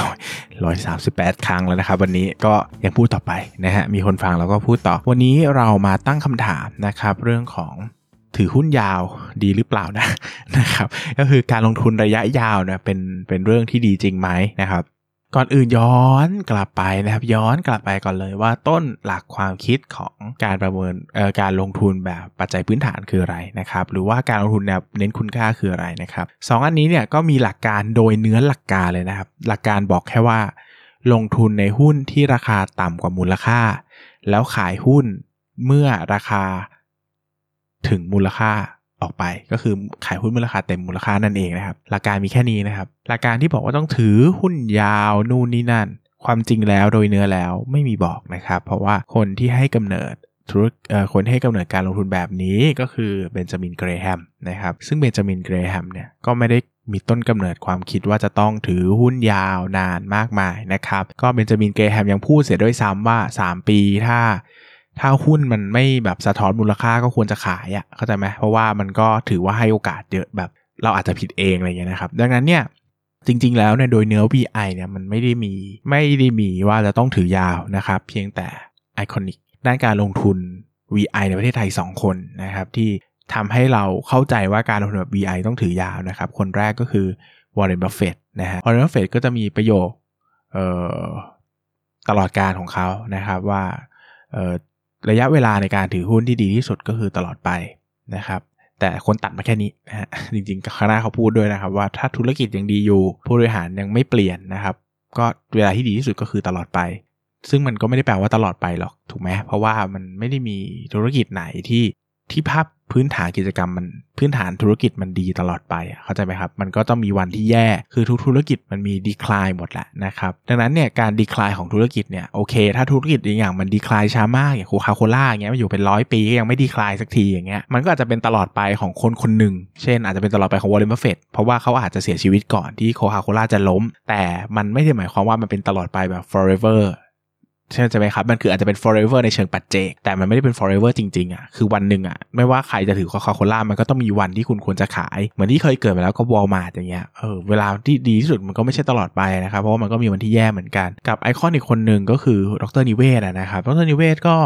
ร้อยร้อยสามสิบแปดครั้งแล้วนะครับ วันนี้ก็ยังพูดต่อไปนะฮะมีคนฟังแล้วก็พูดต่อ วันนี้เรามาตั้งคำถามนะครับ เรื่องของถือหุ้นยาวดีหรือเปล่านะนะครับ ก็คือการลงทุนระยะยาวเนี่ยเป็นเป็นเรื่องที่ดีจริงไหมนะครับ ก่อนอื่นย้อนกลับไปนะครับ ย้อนกลับไปก่อนเลยว่าต้นหลักความคิดของการประเมินเอ่อการลงทุนแบบปัจจัยพื้นฐานคืออะไรนะครับ หรือว่าการลงทุนแบบเน้นคุณค่าคืออะไรนะครับสองอันนี้เนี่ยก็มีหลักการโดยเนื้อหลักการเลยนะครับ หลักการบอกแค่ว่า ลงทุนในหุ้นที่ราคาต่ำกว่ามูลค่า แล้วขายหุ้นเมื่อราคาถึงมูลค่า ออกไป ก็คือขายหุ้นมูลค่าเต็มมูลค่านั่นเองนะครับหลักการมีแค่นี้นะครับหลักการที่บอกว่าต้องถือหุ้นยาวนู่นนี่นั่น ความจริงแล้วโดยเนื้อแล้วไม่มีบอกนะครับ เพราะว่าคนที่ให้กำเนิดธุรกเอ่อคนให้กำเนิดการลงทุนแบบนี้ก็คือเบนจามินเกรแฮมนะครับซึ่งเบนจามินเกรแฮมเนี่ยก็ไม่ได้มีต้นกำเนิดความคิดว่าจะต้องถือหุ้นยาวนานมากมายนะครับ ก็เบนจามินเกรแฮมยังพูดเสียด้วยซ้ำว่า 3 ปีถ้า ถ้าหุ้นมันไม่แบบสะท้อนมูลค่าก็ควรจะขายอะ่ะเข้าใจไหมเพราะว่ามันก็ถือว่าให้โอกาสเยอะแบบเราอาจจะผิดเองอะไรอย่างเงี้ยนะครับ ดังนั้นเนี่ยจริงๆแล้วเนี่ยโดยเนื้อ VI เนี่ยมันไม่ได้มีไม่ได้มีว่าจะต้องถือยาวนะครับ เพียงแต่ไอคอนิกด้านการลงทุน VI ในประเทศไทย 2 คนนะครับที่ทำให้เราเข้าใจว่าการลงทุนแบบ VI ต้องถือยาวนะครับ คนแรกก็คือวอร์เรนบัฟเฟตนะฮะวอร์เรนบัฟเฟตก็จะมีประโยคตลอดกาลของเขานะครับว่า ระยะเวลาในการถือหุ้นที่ดีที่สุดก็คือตลอดไปนะครับ แต่คนตัดมาแค่นี้นะฮะจริงๆข้างหน้าเขาพูดด้วยนะครับ ว่าถ้าธุรกิจยังดีอยู่ ผู้บริหารยังไม่เปลี่ยนนะครับ ก็เวลาที่ดีที่สุดก็คือตลอดไป ซึ่งมันก็ไม่ได้แปลว่าตลอดไปหรอกถูกไหมเพราะว่ามันไม่ได้มีธุรกิจไหนที่ที่ภาพ พื้นฐานกิจกรรมมันพื้นฐานธุรกิจมันดีตลอดไปเข้าใจไหมครับ มันก็ต้องมีวันที่แย่คือทุกธุรกิจมันมี decline หมดแหละนะครับ ดังนั้นเนี่ยการ decline ของธุรกิจเนี่ยโอเค ถ้าธุรกิจอย่างมัน decline ช้ามากอย่างโคคาโคล่าอย่างเงี้ยมันอยู่เป็นร้อยปีก็ยังไม่ decline สักทีอย่างเงี้ยมันก็อาจจะเป็นตลอดไปของคนคนหนึ่งเช่น อาจจะเป็นตลอดไปของวอร์เรนบัฟเฟตเพราะว่าเขาอาจจะเสียชีวิตก่อนที่โคคาโคล่าจะล้ม แต่มันไม่ได้หมายความว่ามันเป็นตลอดไปแบบ forever ใช่ไหมครับ มันคืออาจจะเป็น forever ในเชิงปัจเจก แต่มันไม่ได้เป็น forever จริงๆอะ คือวันหนึ่งอะ ไม่ว่าใครจะถือ Coca-Cola มันก็ต้องมีวันที่คุณควรจะขาย เหมือนที่เคยเกิดมาแล้วก็ Walmart อย่างเงี้ย เออ เวลาที่ดีที่สุดมันก็ไม่ใช่ตลอดไปนะครับ เพราะว่ามันก็มีวันที่แย่เหมือนกัน กับไอคอนอีกคนหนึ่งก็คือดรนิเวศนะครับ ดรนิเวศก็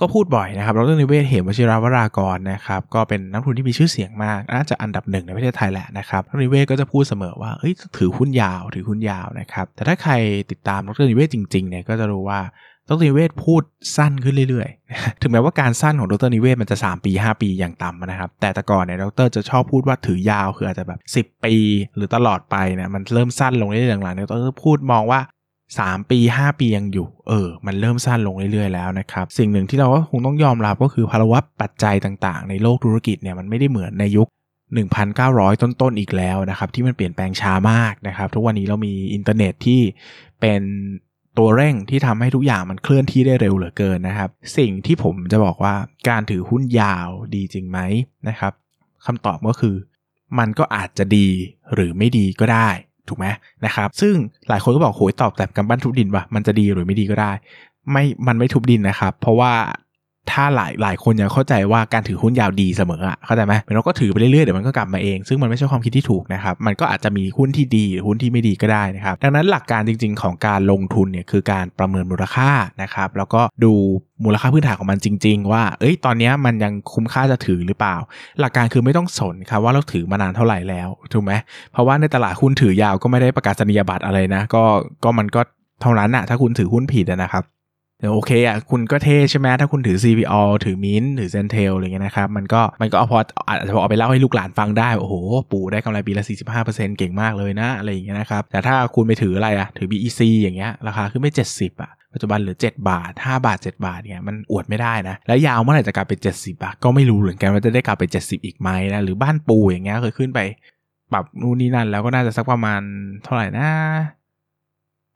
ก็พูดบ่อยนะครับ ดรนิเวศเหมวชิราวรากรนะครับ ก็เป็นนักทุนที่มีชื่อเสียงมาก น่าจะอันดับหนึ่งในประเทศไทยแหละนะครับ ดรนิเวศก็จะพูดเสมอว่า เฮ้ย ถือหุ้นยาว ถือหุ้นยาวนะครับ แต่ถ้าใครติดตามดรนิเวศจริงๆเนี่ย ก็จะรู้ว่าดรนิเวศพูดสั้นขึ้นเรื่อยๆ ถึงแม้ว่าการสั้นของดรนิเวศมันจะ 3 ปี 5 ปีอย่างต่ำนะครับ แต่แต่ก่อนเนี่ยดรจะชอบพูดว่าถือยาวคืออาจจะแบบ 10 ปี หรือตลอดไปเนี่ยมันเริ่มสั้นลงเรื่อยๆหลังๆเนี่ยดรพูดมองว่า 3 ปี 5 ปียังอยู่ เออ มันเริ่มสั้นลงเรื่อยๆแล้วนะครับ สิ่งหนึ่งที่เราก็คงต้องยอมรับก็คือภาวะปัจจัยต่างๆ ในโลกธุรกิจเนี่ยมันไม่ได้เหมือนในยุค 1,900 ต้นๆอีกแล้วนะครับ ที่มันเปลี่ยนแปลงช้ามากนะครับ ทุกวันนี้เรามีอินเทอร์เน็ตที่เป็นตัวเร่งที่ทำให้ทุกอย่างมันเคลื่อนที่ได้เร็วเหลือเกินนะครับ สิ่งที่ผมจะบอกว่าการถือหุ้นยาวดีจริงไหมนะครับคำตอบก็คือ มันก็อาจจะดีหรือไม่ดีก็ได้ ถูกไหมนะครับซึ่งหลายคนก็บอกโหยตอบแบบกำปั้นทุบดินว่ามันจะดีหรือไม่ดีก็ได้ ไม่มันไม่ทุบดินนะครับ เพราะว่า ถ้าหลายหลายคนยังเข้าใจว่าการถือหุ้นยาวดีเสมออะเข้าใจไหมเราก็ถือไปเรื่อยๆเดี๋ยวมันก็กลับมาเอง ซึ่งมันไม่ใช่ความคิดที่ถูกนะครับ มันก็อาจจะมีหุ้นที่ดีหรือหุ้นที่ไม่ดีก็ได้นะครับ ดังนั้นหลักการจริง ๆ ของการลงทุนเนี่ยคือการประเมินมูลค่านะครับแล้วก็ดูมูลค่าพื้นฐานของมันจริง ๆ ว่า เอ้ย ตอนนี้มันยังคุ้มค่าจะถือหรือเปล่า หลักการคือไม่ต้องสนครับว่าเราถือมานานเท่าไหร่แล้วถูกไหมเพราะว่าในตลาดหุ้นถือยาวก็ไม่ได้ประกาศนียบัตรอะไรนะ ก็ก็มันก็เท่านั้นอะถ้าคุณถือหุ้นผิดนะครับ โอเคอะคุณก็เท่ใช่ไหมถ้าคุณถือ CPO ถือมินถือเซนเทลอะไรเงี้ยนะครับ มันก็มันก็เอาพออาจจะพอเอาไปเล่าให้ลูกหลานฟังได้ โอ้โห ปู่ได้กำไรปีละ 45%เก่งมากเลยนะ อะไรอย่างเงี้ยนะครับ แต่ถ้าคุณไปถืออะไรอะ ถือ BEC อย่างเงี้ย ราคาขึ้นไม่70 อะ ปัจจุบันเหลือ 7 บาท 5 บาท 7 บาทเนี่ยมันอวดไม่ได้นะ แล้วยาวเมื่อไหร่จะกลับไป 70อะก็ไม่รู้เหมือนกันว่าจะได้กลับไป 70 อีกไหมนะหรือบ้านปูอย่างเงี้ยเคยขึ้นไปปรับนู่นนี่นั่นแล้วก็น่าจะสักประมาณเท่าไหร่นะ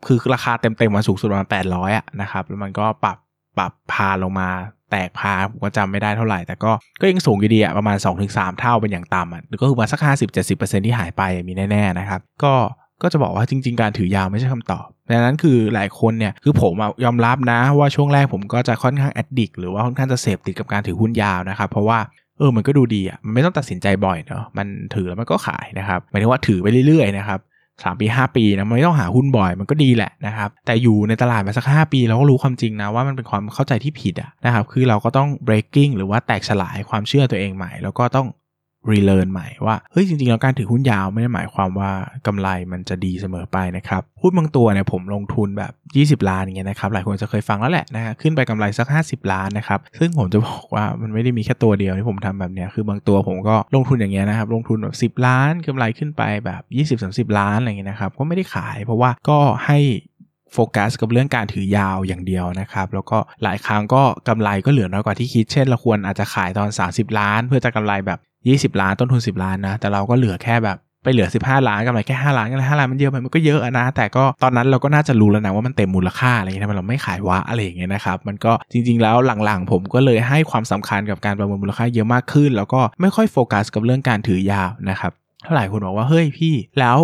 คือราคาเต็มๆมาสูงสุดประมาณ800อยอะนะครับ แล้วมันก็ปรับปรับพาลงมาแตกพาผมก็จำไม่ได้เท่าไหร่ แต่ก็ก็ยังสูงอยู่ดีอะประมาณ 2-3 เท่าเป็นอย่างต่ำอะก็คือมาสัก 50-70%ที่หายไปมีแน่ๆนะครับ ก็ก็จะบอกว่าจริง ๆ การถือยาวไม่ใช่คำตอบดังนั้นคือหลายคนเนี่ยคือผมยอมรับนะว่าช่วงแรกผมก็จะค่อนข้างแอดดิกหรือว่าค่อนข้างจะเสพติดกับการถือหุ้นยาวนะครับ เพราะว่าเออมันก็ดูดีอะมันไม่ต้องตัดสินใจบ่อยเนาะมันถือแล้วมันก็ขายนะครับหมายถึงว่าถือไปเรื่อยๆนะครับ สามปีห้าปีนะไม่ต้องหาหุ้นบ่อยมันก็ดีแหละนะครับแต่อยู่ในตลาดมาสักห้าปีเราก็รู้ความจริงนะว่ามันเป็นความเข้าใจที่ผิดะนะครับคือเราก็ต้อง breaking หรือว่าแตกฉลายความเชื่อตัวเองใหม่ แล้วก็ต้อง รีเลิร์นใหม่ว่า เฮ้ยจริงๆ แล้วการถือหุ้นยาวไม่ได้หมายความว่ากำไรมันจะดีเสมอไปนะครับหุ้นบางตัวเนี่ยผมลงทุนแบบ 20 ล้านอย่างเงี้ยนะครับหลายคนจะเคยฟังแล้วแหละนะฮะขึ้นไปกำไรสัก 50 ล้านนะครับซึ่งผมจะบอกว่ามันไม่ได้มีแค่ตัวเดียวที่ผมทำแบบเนี้ยคือบางตัวผมก็ลงทุนอย่างเงี้ยนะครับลงทุนแบบ10 ล้านกำไรขึ้นไปแบบ 20-30 ล้านอะไรเงี้ยนะครับก็ไม่ได้ขายเพราะว่าก็ให้โฟกัสกับเรื่องการถือยาวอย่างเดียวนะครับ แล้วก็หลายครั้งก็กำไรก็เหลือน้อยกว่าที่คิด เช่นเราควรอาจจะขายตอน 30 ล้าน เพื่อจะกำไรแบบ 20 ล้านต้นทุน 10 ล้านนะ แต่เราก็เหลือแค่แบบไปเหลือ 15 ล้านกำไรแค่ 5 ล้านกำไร5ล้านมันเยอะไปมันก็เยอะนะ แต่ก็ตอนนั้นเราก็น่าจะรู้แล้วนะว่ามันเต็มมูลค่าอะไรอย่างเงี้ยทำไมเราไม่ขายวะอะไรอย่างเงี้ยนะครับ มันก็จริง ๆ แล้วหลังๆ ผมก็เลยให้ความสำคัญกับการประเมินมูลค่าเยอะมากขึ้น แล้วก็ไม่ค่อยโฟกัสกับเรื่องการถือยาวนะครับหลายคนบอกว่าเฮ้ยพี่แล้ว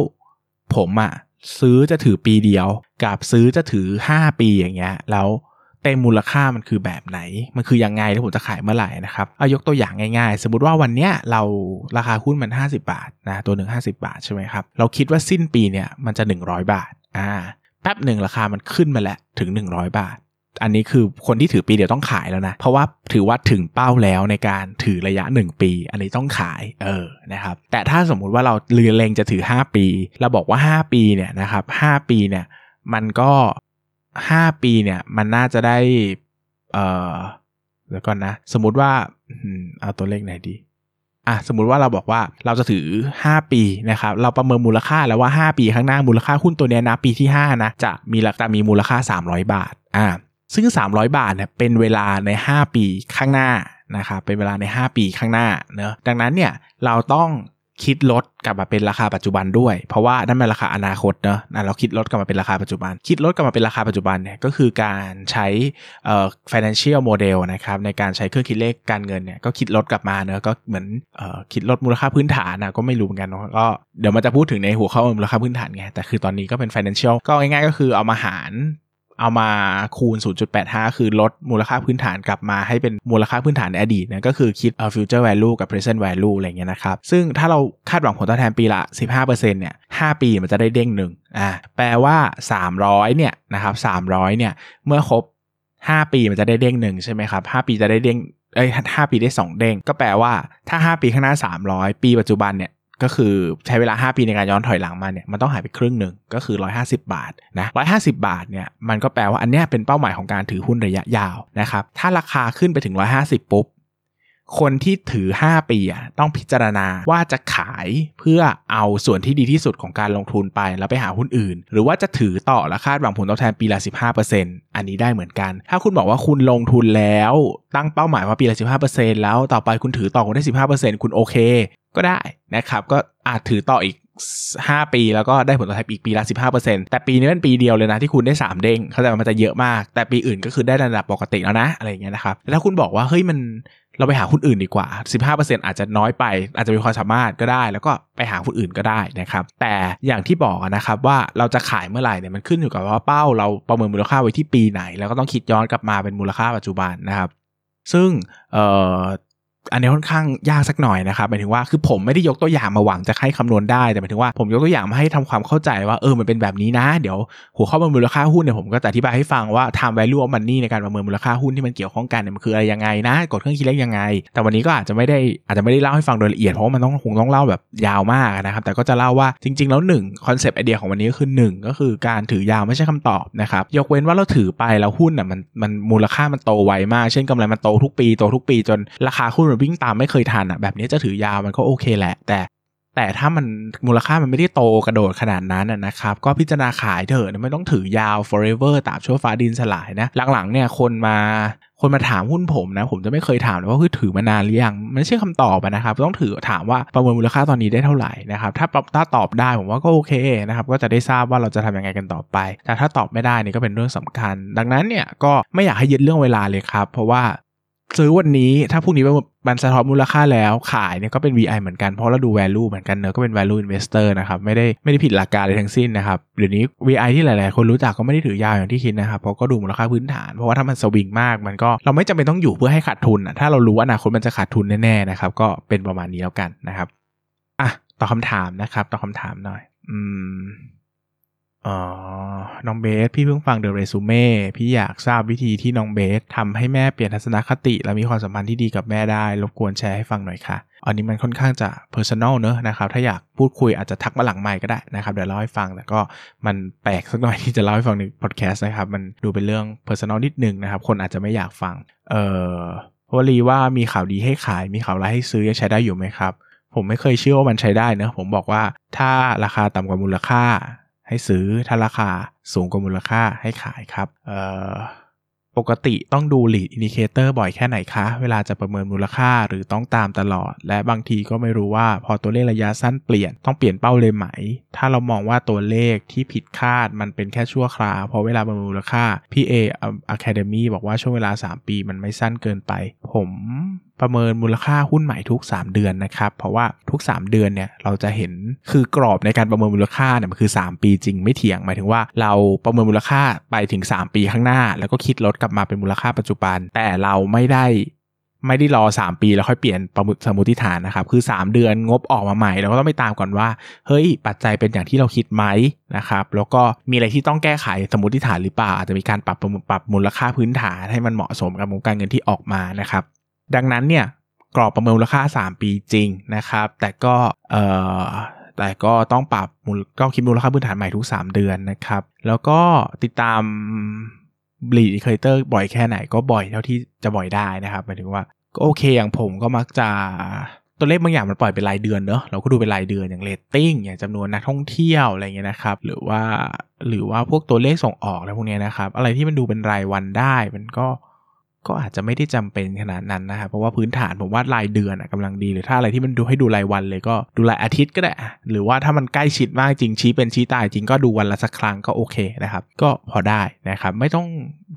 ผมอะซื้อจะถือปีเดียว กับซื้อจะถือ 5 ปีอย่างเงี้ยแล้ว เต็มมูลค่ามันคือแบบไหน มันคือยังไงแล้วผมจะขายเมื่อไหร่นะครับเอายกตัวอย่างง่ายๆ สมมติว่าวันเนี้ยเราราคาหุ้นมัน 50 บาทนะตัวหนึ่ง50 บาทใช่ไหมครับเราคิดว่าสิ้นปีเนี่ยมันจะ 100 บาทอ่าแป๊บหนึ่งราคามันขึ้นมาแล้วถึง 100 บาท อันนี้คือคนที่ถือปีเดียวต้องขายแล้วนะ เพราะว่าถือว่าถึงเป้าแล้วในการถือระยะ 1 ปี อันนี้ต้องขายเออนะครับแต่ถ้าสมมุติว่าเราเรือเลงจะถือ 5 ปี เราบอกว่า 5 ปีเนี่ยนะครับ5ปีเนี่ยมันก็ ห้าปีเนี่ยมันน่าจะได้ เอ่อเดี๋ยวก่อนนะ สมมติว่าเอาตัวเลขไหนดีอะสมมุติว่าเราบอกว่าเราจะถือ 5 ปีนะครับเราประเมินมูลค่าแล้วว่า 5 ปีข้างหน้ามูลค่าหุ้นตัวนี้นะปีที่5นะจะมีราคามีมูลค่า 300 บาทอ่าซึ่ง 300 บาทเนี่ยเป็นเวลาใน 5 ปีข้างหน้านะครับเป็นเวลาใน 5 ปีข้างหน้าเนอะดังนั้นเนี่ยเราต้อง คิดลดกลับมาเป็นราคาปัจจุบันด้วย เพราะว่านั่นเป็นราคาอนาคตเนอะเราคิดลดกลับมาเป็นราคาปัจจุบัน คิดลดกลับมาเป็นราคาปัจจุบันเนี่ยก็คือการใช้เอ่อ financial model นะครับในการใช้เครื่องคิดเลขการเงินเนี่ยก็คิดลดกลับมาเนอะก็เหมือนเอ่อคิดลดมูลค่าพื้นฐานนะก็ไม่รู้เหมือนกันเนาะก็เดี๋ยวมันจะพูดถึงในหัวข้อมูลค่าพื้นฐานไงแต่คือตอนนี้ก็เป็น financial ก็ง่ายๆก็คือเอามาหาร เอามาคูณ 0.85 คือลดมูลค่าพื้นฐานกลับมาให้เป็นมูลค่าพื้นฐานในอดีตนะก็คือคิด future value กับ present value อะไรเงี้ยนะครับ ซึ่งถ้าเราคาดหวังผลตอบแทนปีละ 15%เนี่ย 5 ปีมันจะได้เด้งหนึ่งอ่าแปลว่า 300 เนี่ยนะครับ 300 เนี่ย เมื่อครบ 5 ปีมันจะได้เด้งหนึ่งใช่ไหมครับ 5 ปีจะได้เด้งเอ้ยห้าปีได้ 2 เด้ง ก็แปลว่าถ้า 5 ปีข้างหน้า 300 ปีปัจจุบันเนี่ย ก็คือใช้เวลา 5 ปีในการย้อนถอยหลังมาเนี่ยมันต้องหายไปครึ่งหนึ่งก็คือ 150 บาทนะ150 บาทเนี่ยมันก็แปลว่าอันนี้เป็นเป้าหมายของการถือหุ้นระยะยาวนะครับถ้าราคาขึ้นไปถึง 150 ปุ๊บคนที่ถือ 5 ปีอะต้องพิจารณาว่าจะขายเพื่อเอาส่วนที่ดีที่สุดของการลงทุนไปแล้วไปหาหุ้นอื่น หรือว่าจะถือต่อและคาดหวังผลตอบแทนปีละ 15%อันนี้ได้เหมือนกัน ถ้าคุณบอกว่าคุณลงทุนแล้วตั้งเป้าหมายว่าปีละ 15%แล้วต่อไปคุณถือต่อคุณได้ 15%คุณโอเค ก็ได้นะครับ ก็อาจถือต่ออีก 5 ปีแล้วก็ได้ผลตอบแทนอีกปีละ 15%แต่ปีนี้เป็นปีเดียวเลยนะที่คุณได้ 3 เด้งเขาจะมันจะเยอะมาก แต่ปีอื่นก็คือได้ระดับปกติแล้วนะอะไรอย่างเงี้ยนะครับแล้วถ้าคุณบอกว่าเฮ้ยมันเราไปหาหุ้นอื่นดีกว่า 15%อาจจะน้อยไป อาจจะมีความสามารถก็ได้ แล้วก็ไปหาหุ้นอื่นก็ได้นะครับ แต่อย่างที่บอกนะครับว่าเราจะขายเมื่อไหร่เนี่ยมันขึ้นอยู่กับว่าเป้าเราประเมินมูลค่าไว้ที่ปีไหน แล้วก็ต้องคิดย้อนกลับมาเป็นมูลค่าปัจจุบันนะครับ ซึ่งเอันนี้ค่อนข้างยากสักหน่อยนะครับหมายถึงว่าคือผมไม่ได้ยกตัวอย่างมาหวังจะให้คำนวณได้แต่หมายถึงว่าผมยกตัวอย่างมาให้ทำความเข้าใจว่าเออมันเป็นแบบนี้นะ เดี๋ยวหัวข้อมูลค่าหุ้นเนี่ยผมก็จะอธิบายให้ฟังว่า time value of money ในการประเมินมูลค่าหุ้นที่มันเกี่ยวข้องกันเนี่ยมันคืออะไรยังไงนะกดเครื่องคิดเลขยังไง แต่วันนี้ก็อาจจะไม่ได้อาจจะไม่ได้เล่าให้ฟังโดยละเอียดเพราะว่ามันต้องคงต้องเล่าแบบยาวมากนะครับแต่ก็จะเล่าว่าจริง ๆ แล้วหนึ่งคอนเซปต์ไอเดียของวันนี้ก็คือ 1 ก็คือการถือยาวไม่ใช่คำตอบนะครับยกเว้นว่าเราถือไปแล้วหุ้นอะมันมันมูลค่ามันโตไวมาก เช่นกำไรมันโตทุกปีโตทุกปีจนราคาหุ้นมันวิ่งตามไม่เคยทันอะแบบนี้จะถือยาวมันก็โอเคแหละ แต่แต่ถ้ามันมูลค่ามันไม่ได้โตกระโดดขนาดนั้นนะครับ ก็พิจารณาขายเถอะไม่ต้องถือยาว forever ตามชั่วฟ้าดินสลายนะ หลังๆเนี่ยคนมาคนมาถามหุ้นผมนะ ผมจะไม่เคยถามเลยว่าคือถือมานานหรือยังมันไม่ใช่คำตอบนะครับ ต้องถือถามว่าประเมินมูลค่าตอนนี้ได้เท่าไหร่นะครับถ้าถ้าตอบได้ผมว่าก็โอเคนะครับก็จะได้ทราบว่าเราจะทำยังไงกันต่อไป แต่ถ้าตอบไม่ได้นี่ก็เป็นเรื่องสำคัญ ดังนั้นเนี่ยก็ไม่อยากให้ยึดเรื่องเวลาเลยครับ เพราะว่า ซื้อวันนี้ถ้าพรุ่งนี้มันสะท้อนมูลค่าแล้วขายเนี่ยก็เป็น VI เหมือนกันเพราะเราดู value เหมือนกันเนอะก็เป็น value investor นะครับไม่ได้ไม่ได้ผิดหลักการเลยทั้งสิ้นนะครับเดี๋ยวนี้ VI ที่หลาย ๆ คนรู้จักก็ไม่ได้ถือยาวอย่างที่คิดนะครับเพราะก็ดูมูลค่าพื้นฐาน เพราะว่าถ้ามันสวิงมากมันก็เราไม่จำเป็นต้องอยู่เพื่อให้ขาดทุนอะถ้าเรารู้ว่าอนาคตมันจะขาดทุนแน่ ๆ นะครับก็เป็นประมาณนี้แล้วกันนะครับอะตอบคาถามนะครับตอบคำถามหน่อย อืม น้องเบสพี่เพิ่งฟังเดอะเรซูเม่พี่อยากทราบวิธีที่น้องเบสทำให้แม่เปลี่ยนทัศนคติ และมีความสัมพันธ์ที่ดีกับแม่ได้ รบกวนแชร์ให้ฟังหน่อยค่ะอันนี้มันค่อนข้างจะ personal เนอะนะครับถ้าอยากพูดคุยอาจจะทักมาหลังไมค์ก็ได้นะครับเดี๋ยวเล่าให้ฟังแต่ก็มันแปลกสักหน่อยที่จะเล่าให้ฟังในพอดแคสต์นะครับมันดูเป็นเรื่อง personal นิดนึงนะครับคนอาจจะไม่อยากฟังเอ่อวลีว่ามีข่าวดีให้ขายมีข่าวร้ายให้ซื้อยังใช้ได้อยู่ไหมครับผมไม่เคยเชื่อว่ามันใช้ได้เนะผมบอกว่าถ้าราคาต่ำกว่ามูลค่า ให้ซื้อถ้าราคาสูงกว่ามูลค่าให้ขายครับปกติต้องดู lead indicator บ่อยแค่ไหนคะ เวลาจะประเมินมูลค่าหรือต้องตามตลอด และบางทีก็ไม่รู้ว่าพอตัวเลขระยะสั้นเปลี่ยนต้องเปลี่ยนเป้าเลยไหม ถ้าเรามองว่าตัวเลขที่ผิดคาดมันเป็นแค่ชั่วคราวพอเวลาประเมินมูลค่าพี่เออะคาเดมี่บอกว่าช่วงเวลา 3 ปีมันไม่สั้นเกินไป ผม ประเมินมูลค่าหุ้นใหม่ทุก 3 เดือนนะครับ เพราะว่าทุก 3 เดือนเนี่ยเราจะเห็นคือกรอบในการประเมินมูลค่าเนี่ยมันคือ 3 ปีจริงไม่เถียงหมายถึงว่าเราประเมินมูลค่าไปถึง 3 ปีข้างหน้า แล้วก็คิดลดกลับมาเป็นมูลค่าปัจจุบัน แต่เราไม่ได้ไม่ได้รอ 3 ปีแล้วค่อยเปลี่ยนประมุสมมติฐานนะครับ คือ 3 เดือนงบออกมาใหม่เราก็ต้องไปตามก่อนว่า เฮ้ย ปัจจัยเป็นอย่างที่เราคิดไหมนะครับ แล้วก็มีอะไรที่ต้องแก้ไขสมมติฐานหรือเปล่า อาจจะมีการปรับปรับมูลค่าพื้นฐานให้มันเหมาะสมกับงบการเงินที่ออกมานะครับ ดังนั้นเนี่ยกรอบประเมินมูลค่า 3 ปีจริงนะครับ แต่ก็เอ่อแต่ก็ต้องปรับมูลก็คิดมูลค่าพื้นฐานใหม่ทุก 3 เดือนนะครับ แล้วก็ติดตาม lead indicator บ่อยแค่ไหนก็บ่อยเท่าที่จะบ่อยได้นะครับหมายถึงว่าก็โอเคอย่างผมก็มักจะตัวเลขบางอย่างมันปล่อยเป็นรายเดือนเนอะเราก็ดูเป็นรายเดือนอย่างเรตติ้งอย่างจำนวนนักท่องเที่ยวอะไรเงี้ยนะครับ หรือว่าหรือว่าพวกตัวเลขส่งออกอะไรพวกนี้นะครับ อะไรที่มันดูเป็นรายวันได้ มันก็ ก็อาจจะไม่ได้จำเป็นขนาดนั้นนะครับเพราะว่าพื้นฐานผมว่ารายเดือนกำลังดีหรือถ้าอะไรที่มันดูให้ดูรายวันเลยก็ดูรายอาทิตย์ก็ได้ หรือว่าถ้ามันใกล้ชิดมากจริงชี้เป็นชี้ตายจริงก็ดูวันละสักครั้งก็โอเคนะครับ ก็พอได้นะครับไม่ต้อง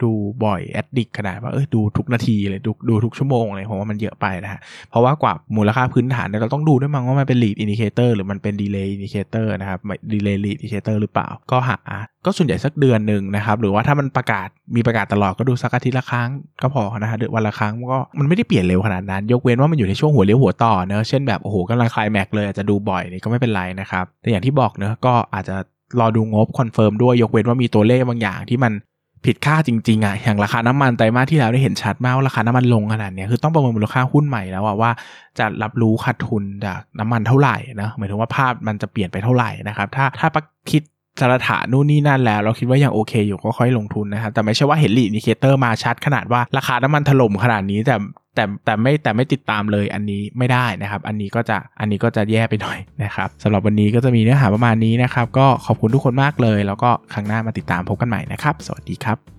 ดูบ่อยแอดดิกขนาดว่าเออดูทุกนาทีเลยดูดูทุกชั่วโมงเลยผมว่ามันเยอะไปนะฮะเพราะว่ากว่ามูลค่าพื้นฐานเราต้องดูด้วยมั้งว่ามันเป็น lead indicator หรือมันเป็น delay indicator นะครับ delay lead indicator หรือเปล่าก็หาก็ส่วนใหญ่สักเดือนหนึ่งนะครับ หรือว่าถ้ามันประกาศมีประกาศตลอดก็ดูสักอาทิตย์ละครั้งก็พอนะฮะเดือนวันละครั้งก็มันไม่ได้เปลี่ยนเร็วขนาดนั้น ยกเว้นว่ามันอยู่ในช่วงหัวเลี้ยวหัวต่อเนอะเช่นแบบโอ้โหกำลังคลายแม็กเลยอาจจะดูบ่อยนี่ก็ไม่เป็นไรนะครับ แต่อย่างที่บอกเนอะก็อาจจะรอดูงบ confirm ด้วยยกเว้นว่ามีตัวเลขบางอย่างที่มันผิดคาดจริงๆอะอย่างราคาน้ำมันไตรมาสที่แล้วได้เห็นชัดมากว่าราคาน้ำมันลงขนาดนี้คือต้องประเมินมูลค่าหุ้นใหม่แล้วว่าจะรับรู้ขาดทุนจากน้ำมันเท่าไหร่นะหมายถึงว่าภาพมันจะเปลี่ยนไปเท่าไหร่นะครับถ้าถ้าคิด สารฐานนู่นนี่นั่นแล้ว เราคิดว่ายังโอเคอยู่ก็ค่อยลงทุนนะครับแต่ไม่ใช่ว่าเห็น lead indicator มาชัดขนาดว่าราคาน้ำมันถล่มขนาดนี้แต่แต่แต่ไม่แต่ไม่ติดตามเลยอันนี้ไม่ได้นะครับ อันนี้ก็จะอันนี้ก็จะแย่ไปหน่อยนะครับสำหรับวันนี้ก็จะมีเนื้อหาประมาณนี้นะครับ ก็ขอบคุณทุกคนมากเลย แล้วก็ครั้งหน้ามาติดตามพบกันใหม่นะครับ สวัสดีครับ